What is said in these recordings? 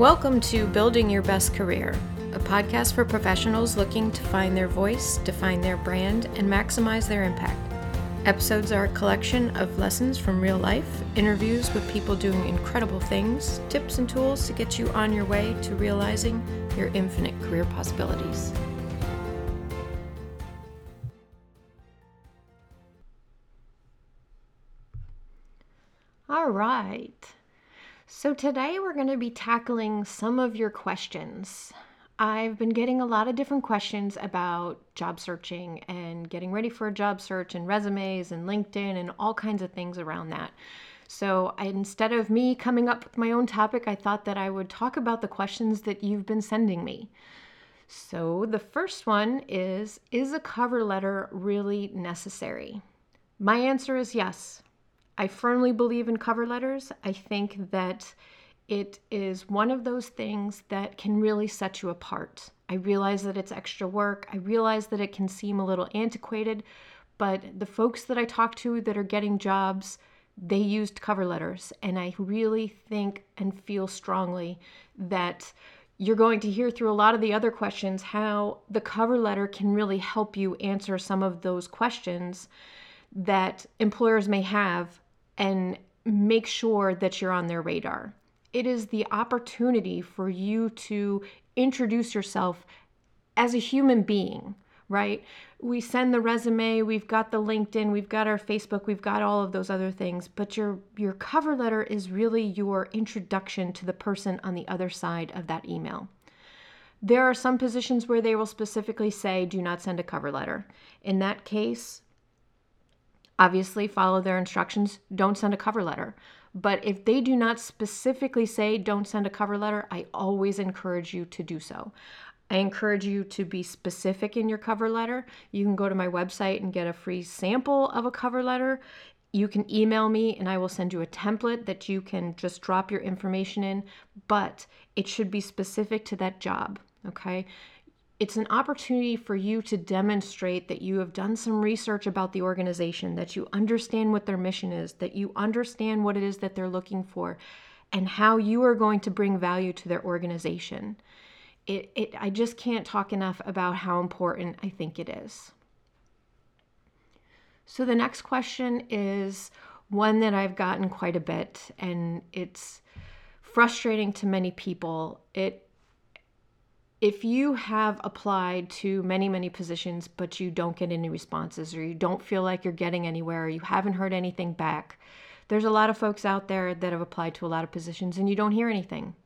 Welcome to Building Your Best Career, a podcast for professionals looking to find their voice, define their brand, and maximize their impact. Episodes are a collection of lessons from real life, interviews with people doing incredible things, tips and tools to get you on your way to realizing your infinite career possibilities. All right. So, today we're going to be tackling some of your questions. I've been getting a lot of different questions about job searching and getting ready for a job search and resumes and LinkedIn and all kinds of things around that. So, I, instead of me coming up with my own topic, I thought that I would talk about the questions that you've been sending me. So, the first one is Is a cover letter really necessary? My answer is yes. I firmly believe in cover letters. I think that it is one of those things that can really set you apart. I realize that it's extra work. I realize that it can seem a little antiquated, but the folks that I talk to that are getting jobs, they used cover letters. And I really think and feel strongly that you're going to hear through a lot of the other questions how the cover letter can really help you answer some of those questions that employers may have and make sure that you're on their radar it is the opportunity for you to introduce yourself as a human being, right? We send the resume, we've got the LinkedIn, we've got our Facebook, we've got all of those other things, but your your cover letter is really your introduction to the person on the other side of that email. There are some positions where they will specifically say do not send a cover letter. In that case, obviously follow their instructions, don't send a cover letter. But if they do not specifically say don't send a cover letter, I always encourage you to do so. I encourage you to be specific in your cover letter. You can go to my website and get a free sample of a cover letter. You can email me and I will send you a template that you can just drop your information in, but it should be specific to that job. Okay it's an opportunity for you to demonstrate that you have done some research about the organization, that you understand what their mission is, that you understand what it is that they're looking for, and how you are going to bring value to their organization. It, it, I just can't talk enough about how important I think it is. So, the next question is one that I've gotten quite a bit, and it's frustrating to many people. It if you have applied to many, many positions, but you don't get any responses, or you don't feel like you're getting anywhere, or you haven't heard anything back, there's a lot of folks out there that have applied to a lot of positions and you don't hear anything.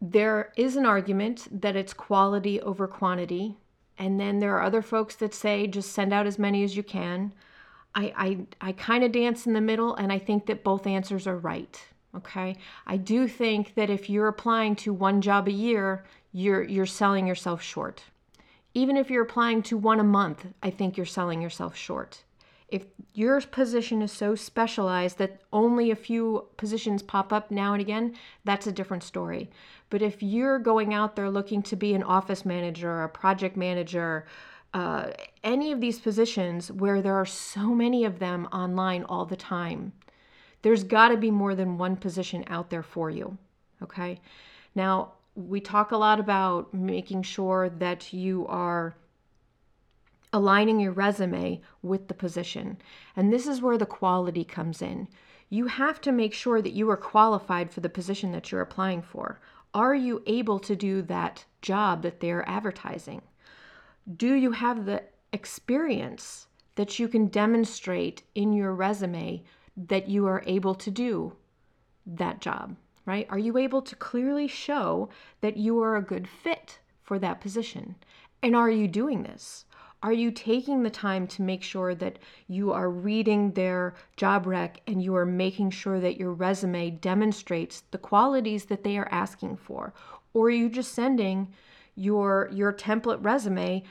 There is an argument that it's quality over quantity. And then there are other folks that say just send out as many as you can. I, I, I kind of dance in the middle, and I think that both answers are right. Okay. I do think that if you're applying to one job a year, you're you're selling yourself short. Even if you're applying to one a month, I think you're selling yourself short. If your position is so specialized that only a few positions pop up now and again, that's a different story. But if you're going out there looking to be an office manager, a project manager, uh, any of these positions where there are so many of them online all the time, there's got to be more than one position out there for you. Okay. Now, we talk a lot about making sure that you are aligning your resume with the position. And this is where the quality comes in. You have to make sure that you are qualified for the position that you're applying for. Are you able to do that job that they're advertising? Do you have the experience that you can demonstrate in your resume that you are able to do that job, right? Are you able to clearly show that you are a good fit for that position? And are you doing this? Are you taking the time to make sure that you are reading their job rec and you are making sure that your resume demonstrates the qualities that they are asking for? Or are you just sending your your template resume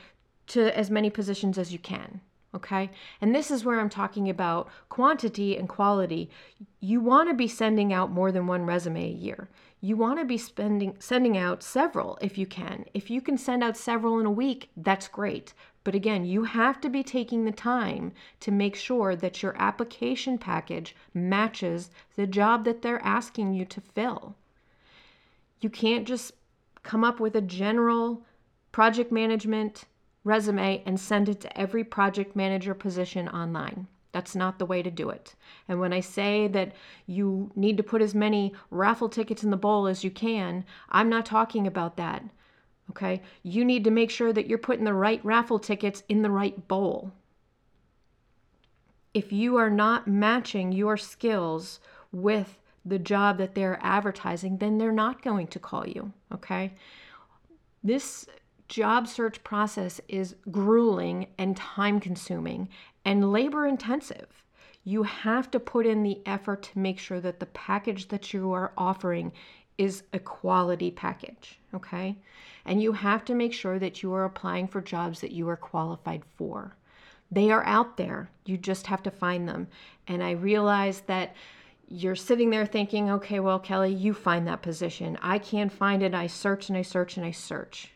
to as many positions as you can? Okay. And this is where I'm talking about quantity and quality. You want to be sending out more than one resume a year. You want to be spending sending out several if you can. If you can send out several in a week, that's great. But again, you have to be taking the time to make sure that your application package matches the job that they're asking you to fill. You can't just come up with a general project management resume and send it to every project manager position online. That's not the way to do it. And when I say that you need to put as many raffle tickets in the bowl as you can, I'm not talking about that. Okay? You need to make sure that you're putting the right raffle tickets in the right bowl. If you are not matching your skills with the job that they're advertising, then they're not going to call you. Okay? This job search process is grueling and time consuming and labor intensive. You have to put in the effort to make sure that the package that you are offering is a quality package, okay? And you have to make sure that you are applying for jobs that you are qualified for. They are out there. You just have to find them. And I realize that you're sitting there thinking, okay, well, Kelly, you find that position. I can't find it. I search and I search and I search.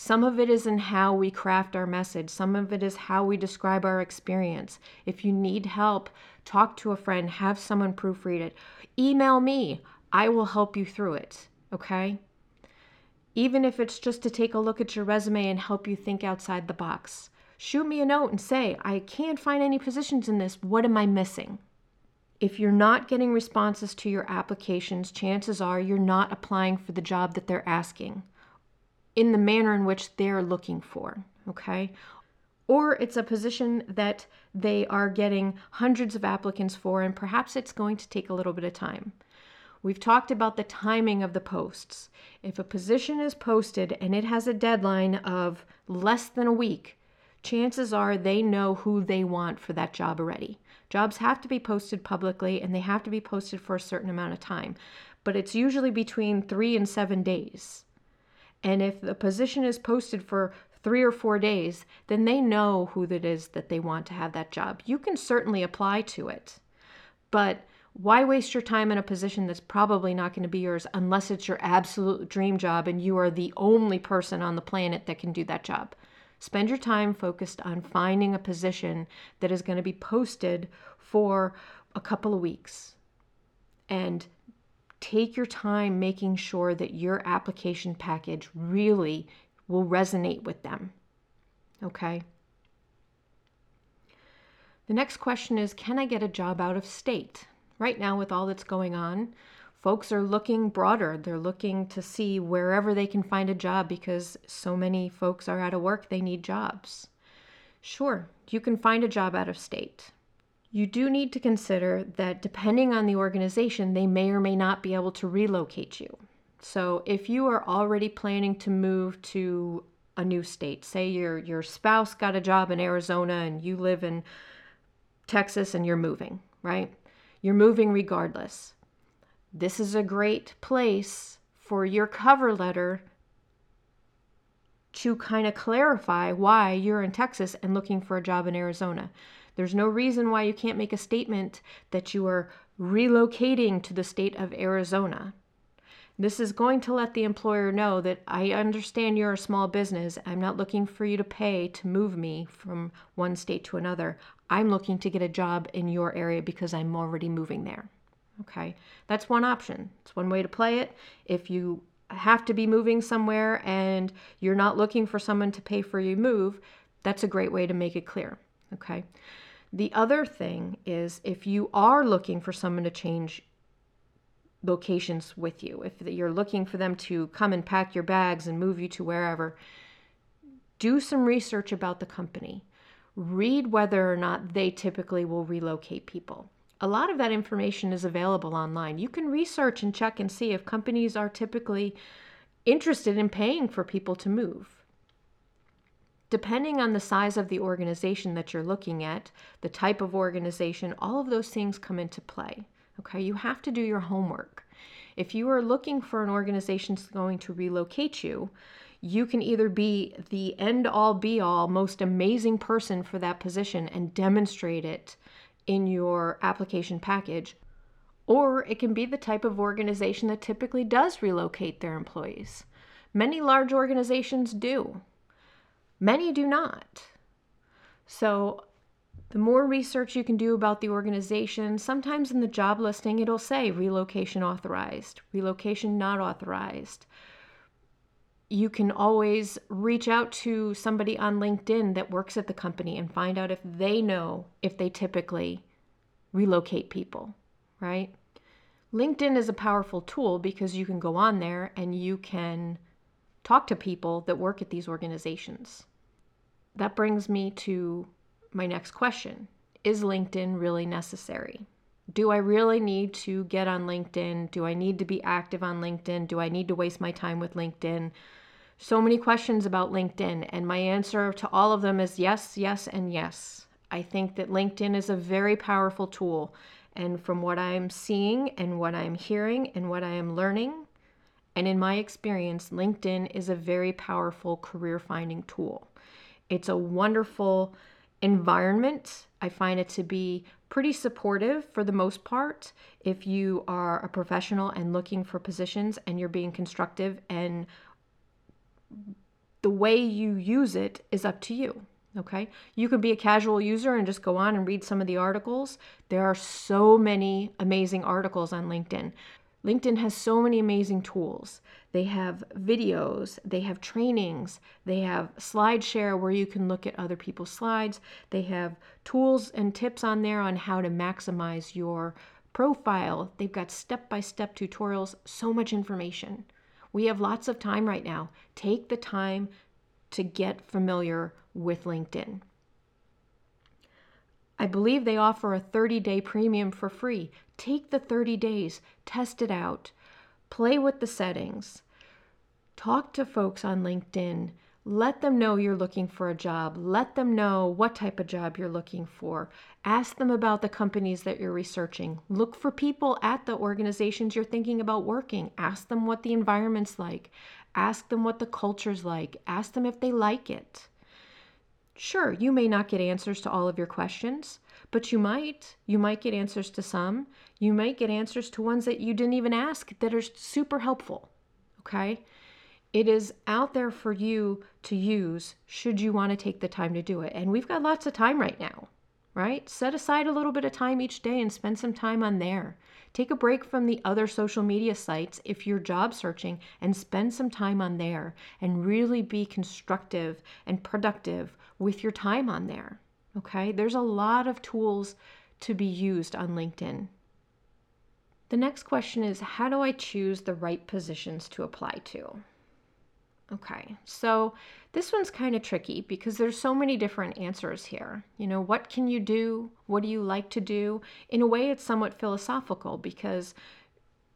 Some of it is in how we craft our message, some of it is how we describe our experience. If you need help, talk to a friend, have someone proofread it. Email me, I will help you through it, okay? Even if it's just to take a look at your resume and help you think outside the box. Shoot me a note and say, I can't find any positions in this. What am I missing? If you're not getting responses to your applications, chances are you're not applying for the job that they're asking in the manner in which they're looking for, okay? Or it's a position that they are getting hundreds of applicants for, and perhaps it's going to take a little bit of time. We've talked about the timing of the posts. If a position is posted and it has a deadline of less than a week, chances are they know who they want for that job already. Jobs have to be posted publicly and they have to be posted for a certain amount of time, but it's usually between three and seven days. And if the position is posted for three or four days, then they know who it is that they want to have that job. You can certainly apply to it, but why waste your time in a position that's probably not going to be yours unless it's your absolute dream job and you are the only person on the planet that can do that job? Spend your time focused on finding a position that is going to be posted for a couple of weeks and take your time making sure that your application package really will resonate with them. Okay? The next question is Can I get a job out of state? Right now, with all that's going on, folks are looking broader. They're looking to see wherever they can find a job because so many folks are out of work, they need jobs. Sure, you can find a job out of state you do need to consider that depending on the organization, they may or may not be able to relocate you. So if you are already planning to move to a new state, say your your spouse got a job in Arizona and you live in Texas and you're moving, right? You're moving regardless. This is a great place for your cover letter to kind of clarify why you're in Texas and looking for a job in Arizona. There's no reason why you can't make a statement that you are relocating to the state of Arizona. This is going to let the employer know that I understand you're a small business. I'm not looking for you to pay to move me from one state to another. I'm looking to get a job in your area because I'm already moving there. Okay, that's one option. It's one way to play it. If you have to be moving somewhere and you're not looking for someone to pay for your move, that's a great way to make it clear. Okay. The other thing is if you are looking for someone to change locations with you, if you're looking for them to come and pack your bags and move you to wherever, do some research about the company. Read whether or not they typically will relocate people. A lot of that information is available online. You can research and check and see if companies are typically interested in paying for people to move. Depending on the size of the organization that you're looking at, the type of organization, all of those things come into play. Okay, you have to do your homework. If you are looking for an organization that's going to relocate you, you can either be the end all be all, most amazing person for that position and demonstrate it in your application package, or it can be the type of organization that typically does relocate their employees. Many large organizations do. Many do not. So The more research you can do about the organization, sometimes in the job listing it'll say relocation authorized, relocation not authorized. You can always reach out to somebody on LinkedIn that works at the company and find out if they know if they typically relocate people, right? LinkedIn is a powerful tool because you can go on there and you can talk to people that work at these organizations. That brings me to my next question Is LinkedIn really necessary? Do I really need to get on LinkedIn? Do I need to be active on LinkedIn? Do I need to waste my time with LinkedIn? So many questions about LinkedIn, and my answer to all of them is yes, yes, and yes. I think that LinkedIn is a very powerful tool. And from what I'm seeing and what I'm hearing and what I am learning, and in my experience, LinkedIn is a very powerful career finding tool. It's a wonderful environment. I find it to be pretty supportive for the most part if you are a professional and looking for positions and you're being constructive and the way you use it is up to you. Okay. You could be a casual user and just go on and read some of the articles. There are so many amazing articles on LinkedIn. LinkedIn has so many amazing tools. They have videos, they have trainings, they have SlideShare where you can look at other people's slides. They have tools and tips on there on how to maximize your profile. They've got step by step tutorials, so much information. We have lots of time right now. Take the time to get familiar with LinkedIn. I believe they offer a 30 day premium for free. Take the 30 days, test it out, play with the settings, talk to folks on LinkedIn. Let them know you're looking for a job. Let them know what type of job you're looking for. Ask them about the companies that you're researching. Look for people at the organizations you're thinking about working. Ask them what the environment's like. Ask them what the culture's like. Ask them if they like it. Sure, you may not get answers to all of your questions, but you might. You might get answers to some. You might get answers to ones that you didn't even ask that are super helpful. Okay? It is out there for you to use should you want to take the time to do it. And we've got lots of time right now, right? Set aside a little bit of time each day and spend some time on there. Take a break from the other social media sites if you're job searching and spend some time on there and really be constructive and productive with your time on there. Okay, there's a lot of tools to be used on LinkedIn. The next question is How do I choose the right positions to apply to? Okay, so this one's kind of tricky because there's so many different answers here. You know, what can you do? What do you like to do? In a way, it's somewhat philosophical because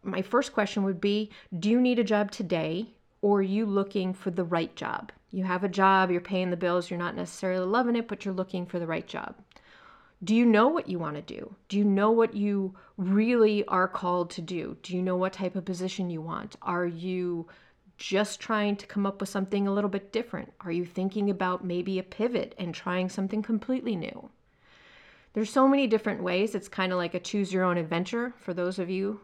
my first question would be Do you need a job today or are you looking for the right job? You have a job, you're paying the bills, you're not necessarily loving it, but you're looking for the right job. Do you know what you want to do? Do you know what you really are called to do? Do you know what type of position you want? Are you just trying to come up with something a little bit different? Are you thinking about maybe a pivot and trying something completely new? There's so many different ways. It's kind of like a choose your own adventure for those of you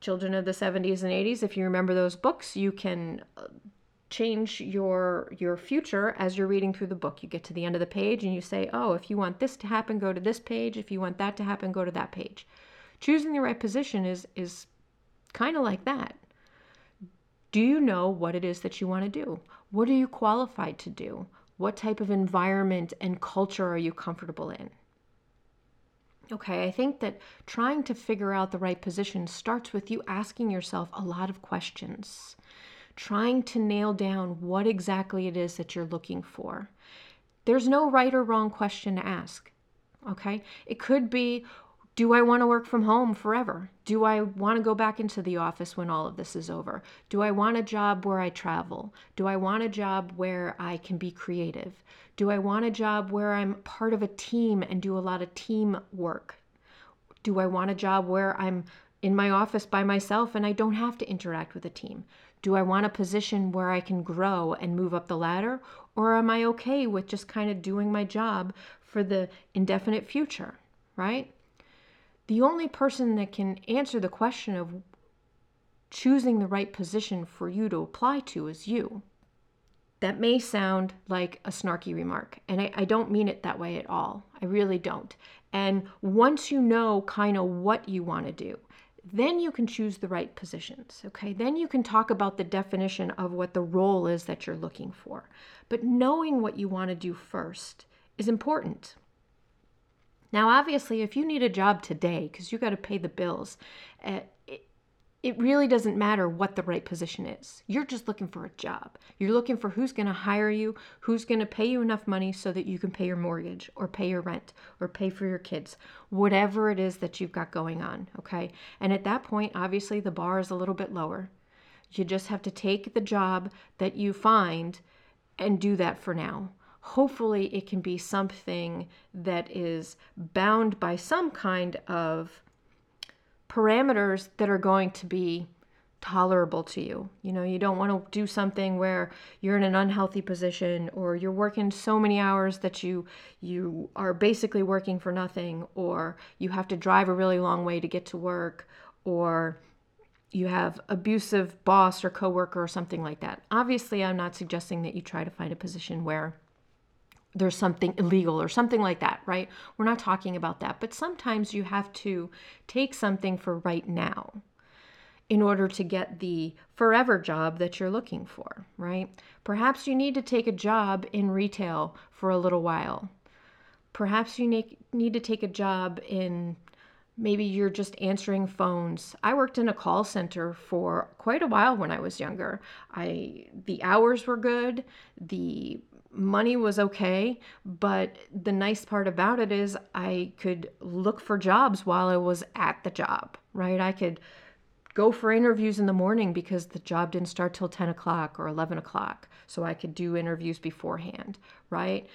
children of the 70s and 80s. If you remember those books, you can uh, change your your future as you're reading through the book. You get to the end of the page and you say, "Oh, if you want this to happen, go to this page. If you want that to happen, go to that page." Choosing the right position is is kind of like that. Do you know what it is that you want to do? What are you qualified to do? What type of environment and culture are you comfortable in? Okay, I think that trying to figure out the right position starts with you asking yourself a lot of questions, trying to nail down what exactly it is that you're looking for. There's no right or wrong question to ask. Okay, it could be do I want to work from home forever? Do I want to go back into the office when all of this is over? Do I want a job where I travel? Do I want a job where I can be creative? Do I want a job where I'm part of a team and do a lot of team work? Do I want a job where I'm in my office by myself and I don't have to interact with a team? Do I want a position where I can grow and move up the ladder? Or am I okay with just kind of doing my job for the indefinite future, right? the only person that can answer the question of choosing the right position for you to apply to is you. that may sound like a snarky remark, and I, I don't mean it that way at all. I really don't. And once you know kind of what you want to do, then you can choose the right positions. Okay, then you can talk about the definition of what the role is that you're looking for. But knowing what you want to do first is important. Now, obviously, if you need a job today because you got to pay the bills, uh, it really doesn't matter what the right position is. You're just looking for a job. You're looking for who's going to hire you, who's going to pay you enough money so that you can pay your mortgage or pay your rent or pay for your kids, whatever it is that you've got going on. Okay. And at that point, obviously, the bar is a little bit lower. You just have to take the job that you find and do that for now. Hopefully, it can be something that is bound by some kind of parameters that are going to be tolerable to you. You know, you don't want to do something where you're in an unhealthy position or you're working so many hours that you you are basically working for nothing or you have to drive a really long way to get to work or you have abusive boss or coworker or something like that. Obviously, I'm not suggesting that you try to find a position where there's something illegal or something like that, right? We're not talking about that. But sometimes you have to take something for right now in order to get the forever job that you're looking for, right? Perhaps you need to take a job in retail for a little while. Perhaps you need to take a job in maybe you're just answering phones. I worked in a call center for quite a while when I was younger. I the hours were good, the money was okay, but the nice part about it is I could look for jobs while I was at the job, right? I could go for interviews in the morning because the job didn't start till 10 o'clock or 11 o'clock. So I could do interviews beforehand, right?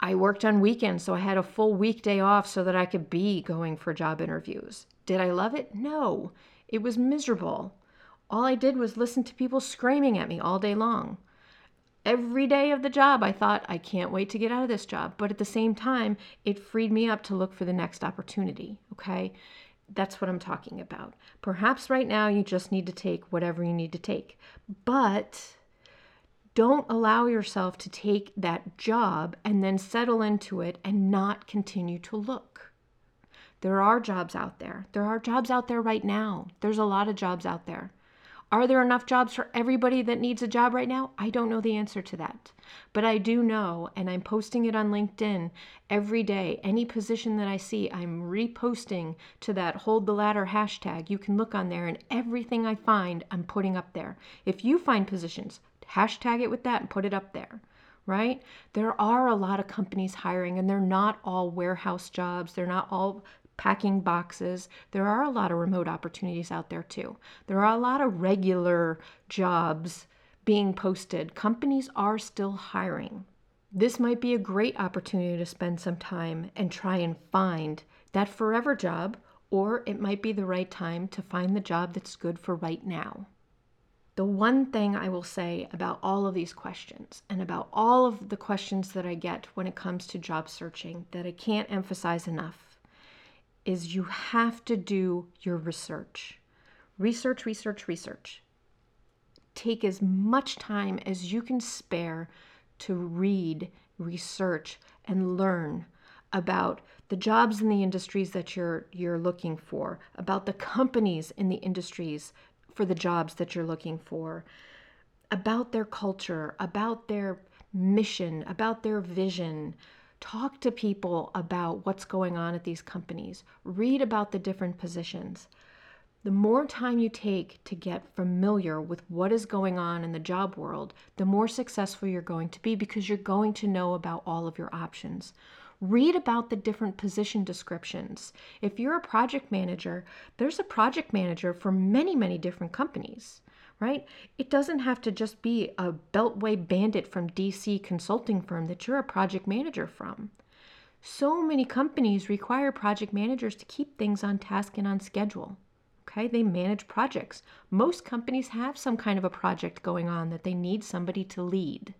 I worked on weekends, so I had a full weekday off so that I could be going for job interviews. Did I love it? No, it was miserable. All I did was listen to people screaming at me all day long every day of the job, I thought, I can't wait to get out of this job. But at the same time, it freed me up to look for the next opportunity. Okay. That's what I'm talking about. Perhaps right now you just need to take whatever you need to take. But don't allow yourself to take that job and then settle into it and not continue to look. There are jobs out there. There are jobs out there right now. There's a lot of jobs out there. Are there enough jobs for everybody that needs a job right now? I don't know the answer to that. But I do know, and I'm posting it on LinkedIn every day. Any position that I see, I'm reposting to that hold the ladder hashtag. You can look on there, and everything I find, I'm putting up there. If you find positions, hashtag it with that and put it up there right? There are a lot of companies hiring, and they're not all warehouse jobs. They're not all packing boxes. There are a lot of remote opportunities out there too. There are a lot of regular jobs being posted. Companies are still hiring. This might be a great opportunity to spend some time and try and find that forever job, or it might be the right time to find the job that's good for right now. The one thing I will say about all of these questions and about all of the questions that I get when it comes to job searching that I can't emphasize enough is you have to do your research. Research, research, research. Take as much time as you can spare to read, research, and learn about the jobs in the industries that you're you're looking for, about the companies in the industries for the jobs that you're looking for, about their culture, about their mission, about their vision, Talk to people about what's going on at these companies. Read about the different positions. The more time you take to get familiar with what is going on in the job world, the more successful you're going to be because you're going to know about all of your options. Read about the different position descriptions. If you're a project manager, there's a project manager for many, many different companies right? It doesn't have to just be a Beltway bandit from DC consulting firm that you're a project manager from. So many companies require project managers to keep things on task and on schedule. Okay, they manage projects. Most companies have some kind of a project going on that they need somebody to lead.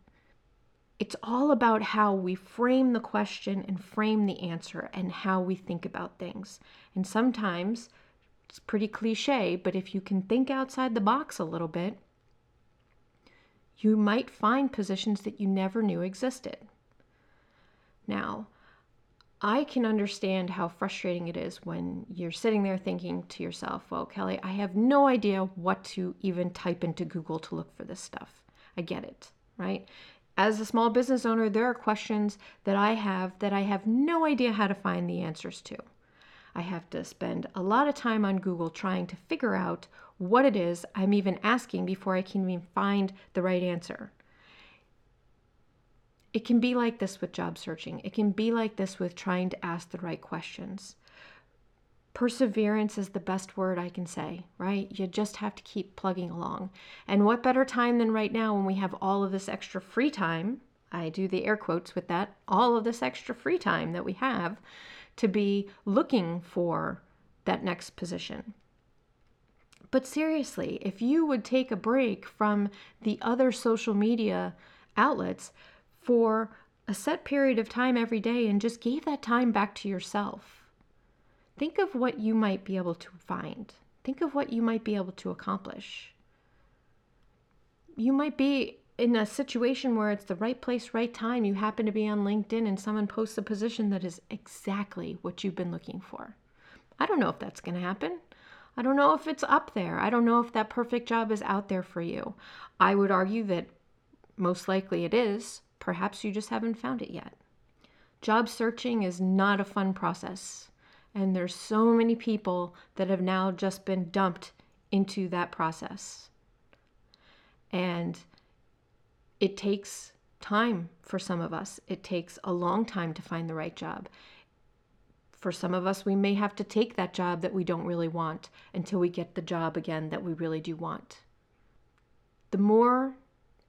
It's all about how we frame the question and frame the answer and how we think about things. And sometimes it's pretty cliche, but if you can think outside the box a little bit, You might find positions that you never knew existed. Now, I can understand how frustrating it is when you're sitting there thinking to yourself, well, Kelly, I have no idea what to even type into Google to look for this stuff. I get it, right? As a small business owner, there are questions that I have that I have no idea how to find the answers to. I have to spend a lot of time on Google trying to figure out what it is I'm even asking before I can even find the right answer. It can be like this with job searching. It can be like this with trying to ask the right questions. Perseverance is the best word I can say, right? You just have to keep plugging along. And what better time than right now when we have all of this extra free time? I do the air quotes with that all of this extra free time that we have to be looking for that next position. But seriously, if you would take a break from the other social media outlets for a set period of time every day and just gave that time back to yourself, think of what you might be able to find. Think of what you might be able to accomplish. You might be in a situation where it's the right place, right time. You happen to be on LinkedIn and someone posts a position that is exactly what you've been looking for. I don't know if that's going to happen. I don't know if it's up there. I don't know if that perfect job is out there for you. I would argue that most likely it is. Perhaps you just haven't found it yet. Job searching is not a fun process. And there's so many people that have now just been dumped into that process. And it takes time for some of us. It takes a long time to find the right job for some of us, we may have to take that job that we don't really want until we get the job again that we really do want. The more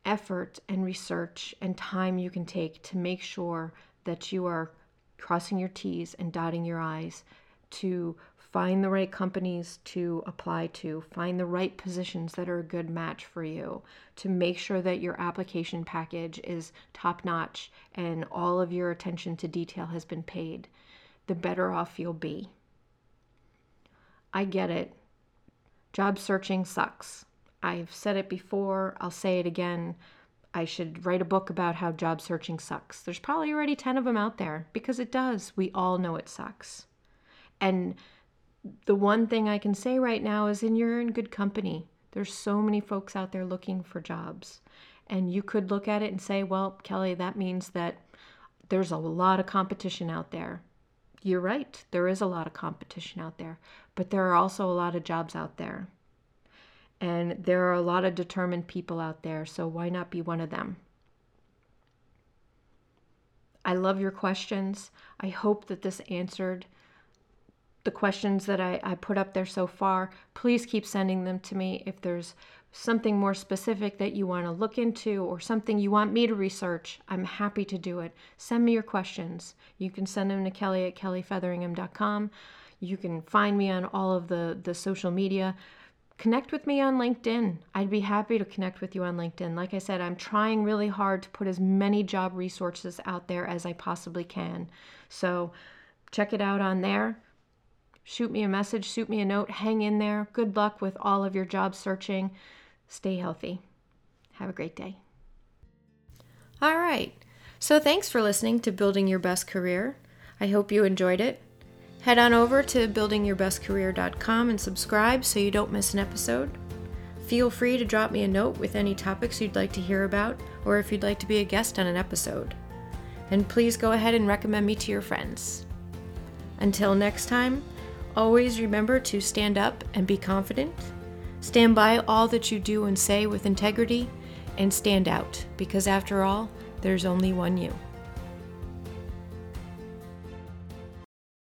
effort and research and time you can take to make sure that you are crossing your T's and dotting your I's to find the right companies to apply to, find the right positions that are a good match for you, to make sure that your application package is top notch and all of your attention to detail has been paid the better off you'll be. I get it. Job searching sucks. I've said it before, I'll say it again. I should write a book about how job searching sucks. There's probably already 10 of them out there because it does. We all know it sucks. And the one thing I can say right now is in you're in good company. There's so many folks out there looking for jobs. And you could look at it and say, well, Kelly, that means that there's a lot of competition out there you're right. There is a lot of competition out there, but there are also a lot of jobs out there. And there are a lot of determined people out there, so why not be one of them? I love your questions. I hope that this answered the questions that I, I put up there so far. Please keep sending them to me if there's something more specific that you want to look into or something you want me to research, I'm happy to do it. Send me your questions. You can send them to Kelly at kellyfeatheringham.com. You can find me on all of the, the social media. Connect with me on LinkedIn. I'd be happy to connect with you on LinkedIn. Like I said, I'm trying really hard to put as many job resources out there as I possibly can. So check it out on there shoot me a message, shoot me a note, hang in there. Good luck with all of your job searching. Stay healthy. Have a great day. All right. So thanks for listening to Building Your Best Career. I hope you enjoyed it. Head on over to buildingyourbestcareer.com and subscribe so you don't miss an episode. Feel free to drop me a note with any topics you'd like to hear about or if you'd like to be a guest on an episode. And please go ahead and recommend me to your friends. Until next time, always remember to stand up and be confident Stand by all that you do and say with integrity and stand out because, after all, there's only one you.